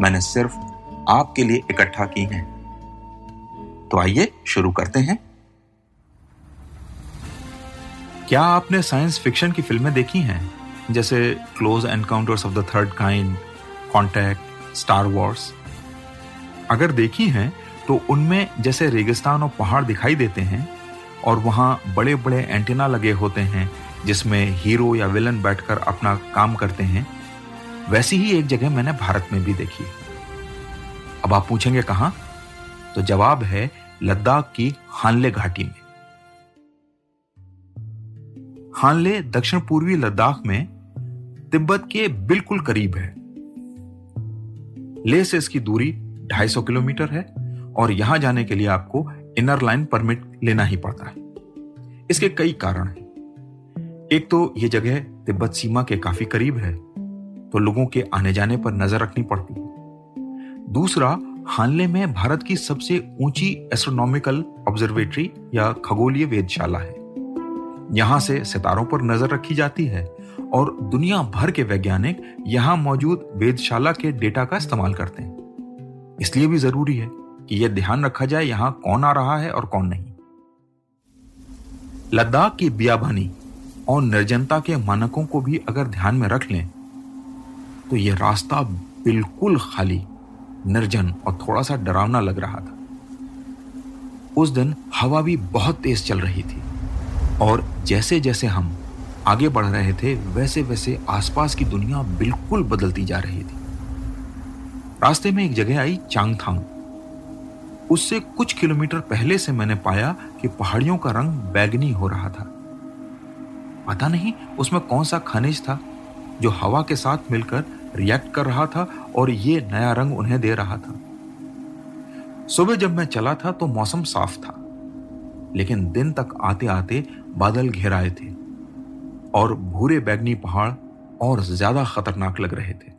मैंने सिर्फ़ आपके लिए इकट्ठा की हैं। तो आइए शुरू करते हैं। क्या आपने साइंस फिक्शन की फ़िल्में देखी हैं? जैसे close encounters of the third kind contact star wars अगर देखी हैं तो उनमें जैसे रेगिस्तान और पहाड़ दिखाई देते हैं, और वहाँ बड़े बड़े एंटीना लगे होते हैं, जिसमें हीरो या विलन बैठकर अपना काम करते हैं। वैसी ही एक जगह मैंने भारत में भी देखी। अब आप पूछेंगे कहा? तो जवाब है लद्दाख की हानले घाटी में। हानले दक्षिण पूर्वी लद्दाख में तिब्बत के बिल्कुल करीब है। ले से इसकी दूरी 250 किलोमीटर है और यहाँ जाने के लिए आपको इनर लाइन परमिट लेना ही पड़ता है। इसके कई कारण हैं। एक तो यह जगह तिब्बत सीमा के काफ़ी करीब है। तो लोगों के आने जाने पर नज़र रखनी पड़ती है। दूसरा, हानले में भारत की सबसे ऊँची एस्ट्रोनॉमिकल ऑब्जर्वेटरी या खगोलीय वेदशाला है। यहाँ से सितारों पर नज़र रखी जाती है और दुनिया भर के वैज्ञानिक यहाँ मौजूद वेदशाला के डेटा का इस्तेमाल करते हैं। इसलिए भी ज़रूरी है कि यह ध्यान रखा जाए यहाँ कौन आ रहा है और कौन नहीं। लद्दाख की बियाबानी और निर्जनता के मानकों को भी अगर ध्यान में रख लें तो यह रास्ता बिल्कुल खाली, निर्जन और थोड़ा सा डरावना लग रहा था। उस दिन हवा भी बहुत तेज चल रही थी और जैसे जैसे हम आगे बढ़ रहे थे वैसे वैसे आसपास की दुनिया बिल्कुल बदलती जा रही थी। रास्ते में एक जगह आई, चांगथांग। उससे कुछ किलोमीटर पहले से मैंने पाया कि पहाड़ियों का रंग बैगनी हो रहा था। पता नहीं, उसमें कौन सा खनिज था जो हवा के साथ मिलकर रिएक्ट कर रहा था और ये नया रंग उन्हें दे रहा था। सुबह जब मैं चला था तो मौसम साफ़ था, लेकिन दिन तक आते आते बादल घेराए थे और भूरे बैगनी पहाड़ और ज़्यादा खतरनाक लग रहे थे।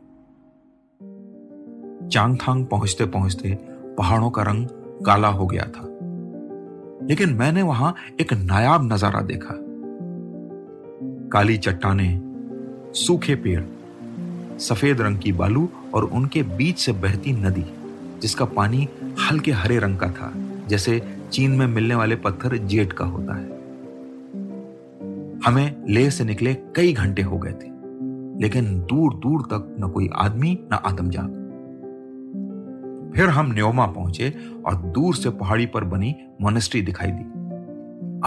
चांगथांग पहुँचते पहुँचते पहाड़ों का रंग काला हो गया था, लेकिन मैंने वहाँ एक नायाब नज़ारा देखा। काली चट्टाने, सूखे पेड़ सफ़ेद रंग की बालू और उनके बीच से बहती नदी, जिसका पानी हल्के हरे रंग का था, जैसे चीन में मिलने वाले पत्थर जेट का होता है। हमें लेह से निकले कई घंटे हो गए थे, लेकिन दूर दूर तक न कोई आदमी, न आदमजात फिर हम न्योमा पहुँचे और दूर से पहाड़ी पर बनी मोनेस्ट्री दिखाई दी।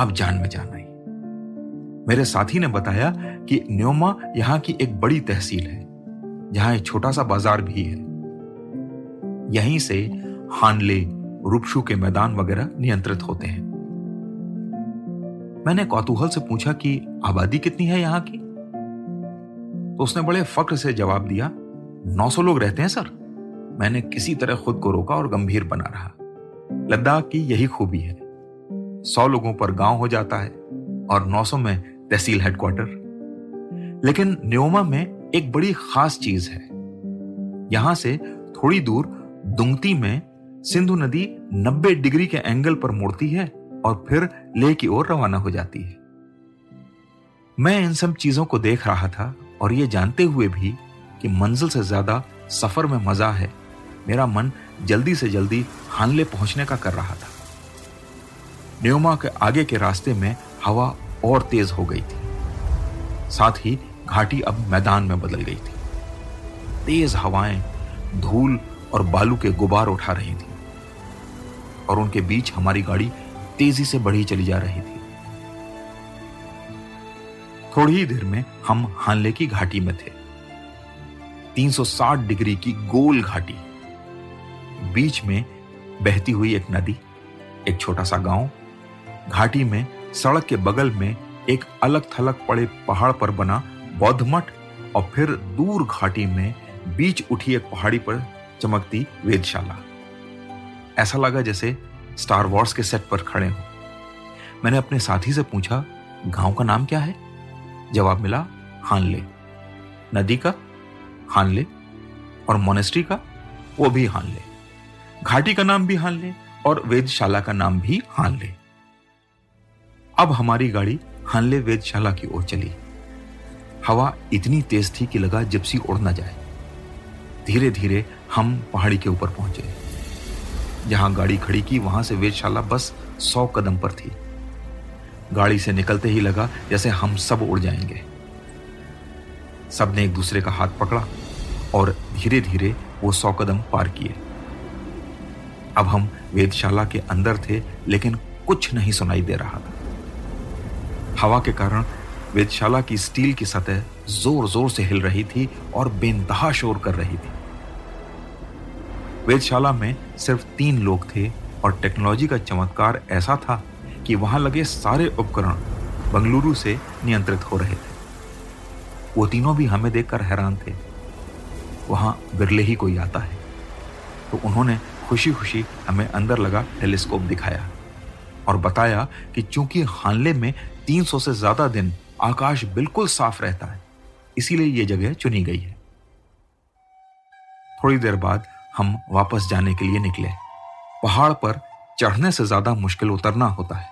अब जान में जान आई। मेरे साथी ने बताया कि न्योमा यहाँ की एक बड़ी तहसील है। जहाँ एक छोटा सा बाज़ार भी है। यहीं से हानले, रुपशु के मैदान वगैरह नियंत्रित होते हैं। मैंने कौतूहल से पूछा कि, आबादी कितनी है यहाँ की? तो उसने बड़े फक्र से जवाब दिया 900 लोग रहते हैं, सर। मैंने किसी तरह खुद को रोका और गंभीर बना रहा। लद्दाख की यही खूबी है। सौ लोगों पर गाँव हो जाता है और 900 में तहसील हेडक्वार्टर लेकिन न्योमा में एक बड़ी खास चीज़ है। यहाँ से थोड़ी दूर दुंगती में सिंधु नदी 90 डिग्री के एंगल पर मुड़ती है और फिर लेह की ओर रवाना हो जाती है। मैं इन सब चीज़ों को देख रहा था और ये जानते हुए भी कि मंजिल से ज़्यादा सफ़र में मज़ा है। मेरा मन जल्दी से जल्दी हानले पहुँचने का कर रहा था। न्योमा के आगे के रास्ते में हवा और तेज हो गई थी। साथ ही घाटी अब मैदान में बदल गई थी। तेज हवाएँ धूल और बालू के गुबार उठा रही थी और उनके बीच हमारी गाड़ी तेज़ी से बढ़ी चली जा रही थी। थोड़ी ही देर में हम हानले की घाटी में थे। 360 डिग्री की गोल घाटी। बीच में बहती हुई एक नदी, एक छोटा सा गाँव। घाटी में सड़क के बगल में एक अलग थलग पड़े पहाड़ पर बना बौद्ध मठ और फिर दूर घाटी में बीच उठी एक पहाड़ी पर चमकती वेदशाला ऐसा लगा जैसे स्टार वॉर्स के सेट पर खड़े हो। मैंने अपने साथी से पूछा, गाँव का नाम क्या है? जवाब मिला, हानले। नदी का? हानले। और मोनेस्ट्री का? वो भी हानले। घाटी का नाम भी हानले और वेदशाला का नाम भी हानले। अब हमारी गाड़ी हानले वेदशाला की ओर चली। हवा इतनी तेज थी कि लगा जिप्सी उड़ ना जाए। धीरे धीरे हम पहाड़ी के ऊपर पहुँचे। जहाँ गाड़ी खड़ी की, वहाँ से वेदशाला बस सौ कदम पर थी। गाड़ी से निकलते ही लगा जैसे हम सब उड़ जाएँगे। सबने एक दूसरे का हाथ पकड़ा और धीरे धीरे वो सौ कदम पार किए। अब हम वेदशाला के अंदर थे, लेकिन कुछ नहीं सुनाई दे रहा था। हवा के कारण वेदशाला की स्टील की सतह ज़ोर ज़ोर से हिल रही थी और बेनतहा शोर कर रही थी। वेदशाला में सिर्फ़ तीन लोग थे और टेक्नोलॉजी का चमत्कार ऐसा था कि वहाँ लगे सारे उपकरण बंगलुरु से नियंत्रित हो रहे थे। वो तीनों भी हमें देखकर हैरान थे। वहाँ बिरले ही कोई आता है। तो उन्होंने खुशी खुशी हमें अंदर लगा टेलीस्कोप दिखाया और बताया कि चूँकि हानले में 300 से ज़्यादा दिन आकाश बिल्कुल साफ़ रहता है, इसीलिए यह जगह चुनी गई है। थोड़ी देर बाद हम वापस जाने के लिए निकले। पहाड़ पर चढ़ने से ज़्यादा मुश्किल उतरना होता है,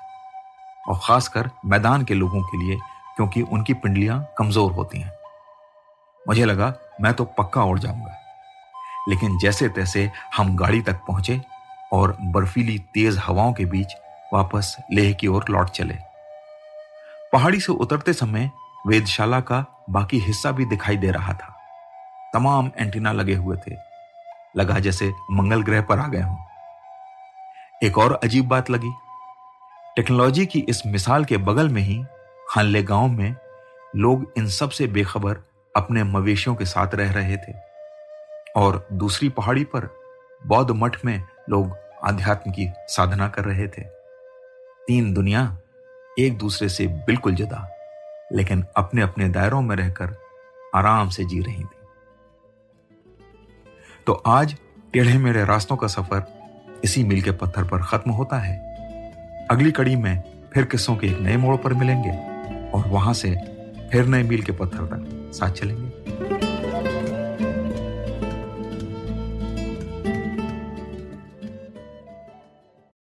और खासकर मैदान के लोगों के लिए, क्योंकि उनकी पिंडलियाँ कमज़ोर होती हैं। मुझे लगा, मैं तो पक्का उड़ जाऊँगा। लेकिन जैसे तैसे हम गाड़ी तक पहुँचे, और बर्फीली तेज हवाओं के बीच वापस लेह की ओर लौट चले। पहाड़ी से उतरते समय वेदशाला का बाकी हिस्सा भी दिखाई दे रहा था। तमाम एंटीना लगे हुए थे। लगा जैसे मंगल ग्रह पर आ गए हों। एक और अजीब बात लगी। टेक्नोलॉजी की इस मिसाल के बगल में ही हानले गाँव में लोग इन सबसे बेखबर अपने मवेशियों के साथ रह रहे थे। और दूसरी पहाड़ी पर बौद्ध मठ में लोग आध्यात्म की साधना कर रहे थे। तीन दुनिया एक दूसरे से बिल्कुल जुदा, लेकिन अपने अपने दायरों में रहकर आराम से जी रही थी। तो आज टेढ़े मेढ़े रास्तों का सफ़र इसी मील के पत्थर पर खत्म होता है। अगली कड़ी में फिर किस्सों के एक नए मोड़ पर मिलेंगे और वहाँ से फिर नए मील के पत्थर तक साथ चलेंगे।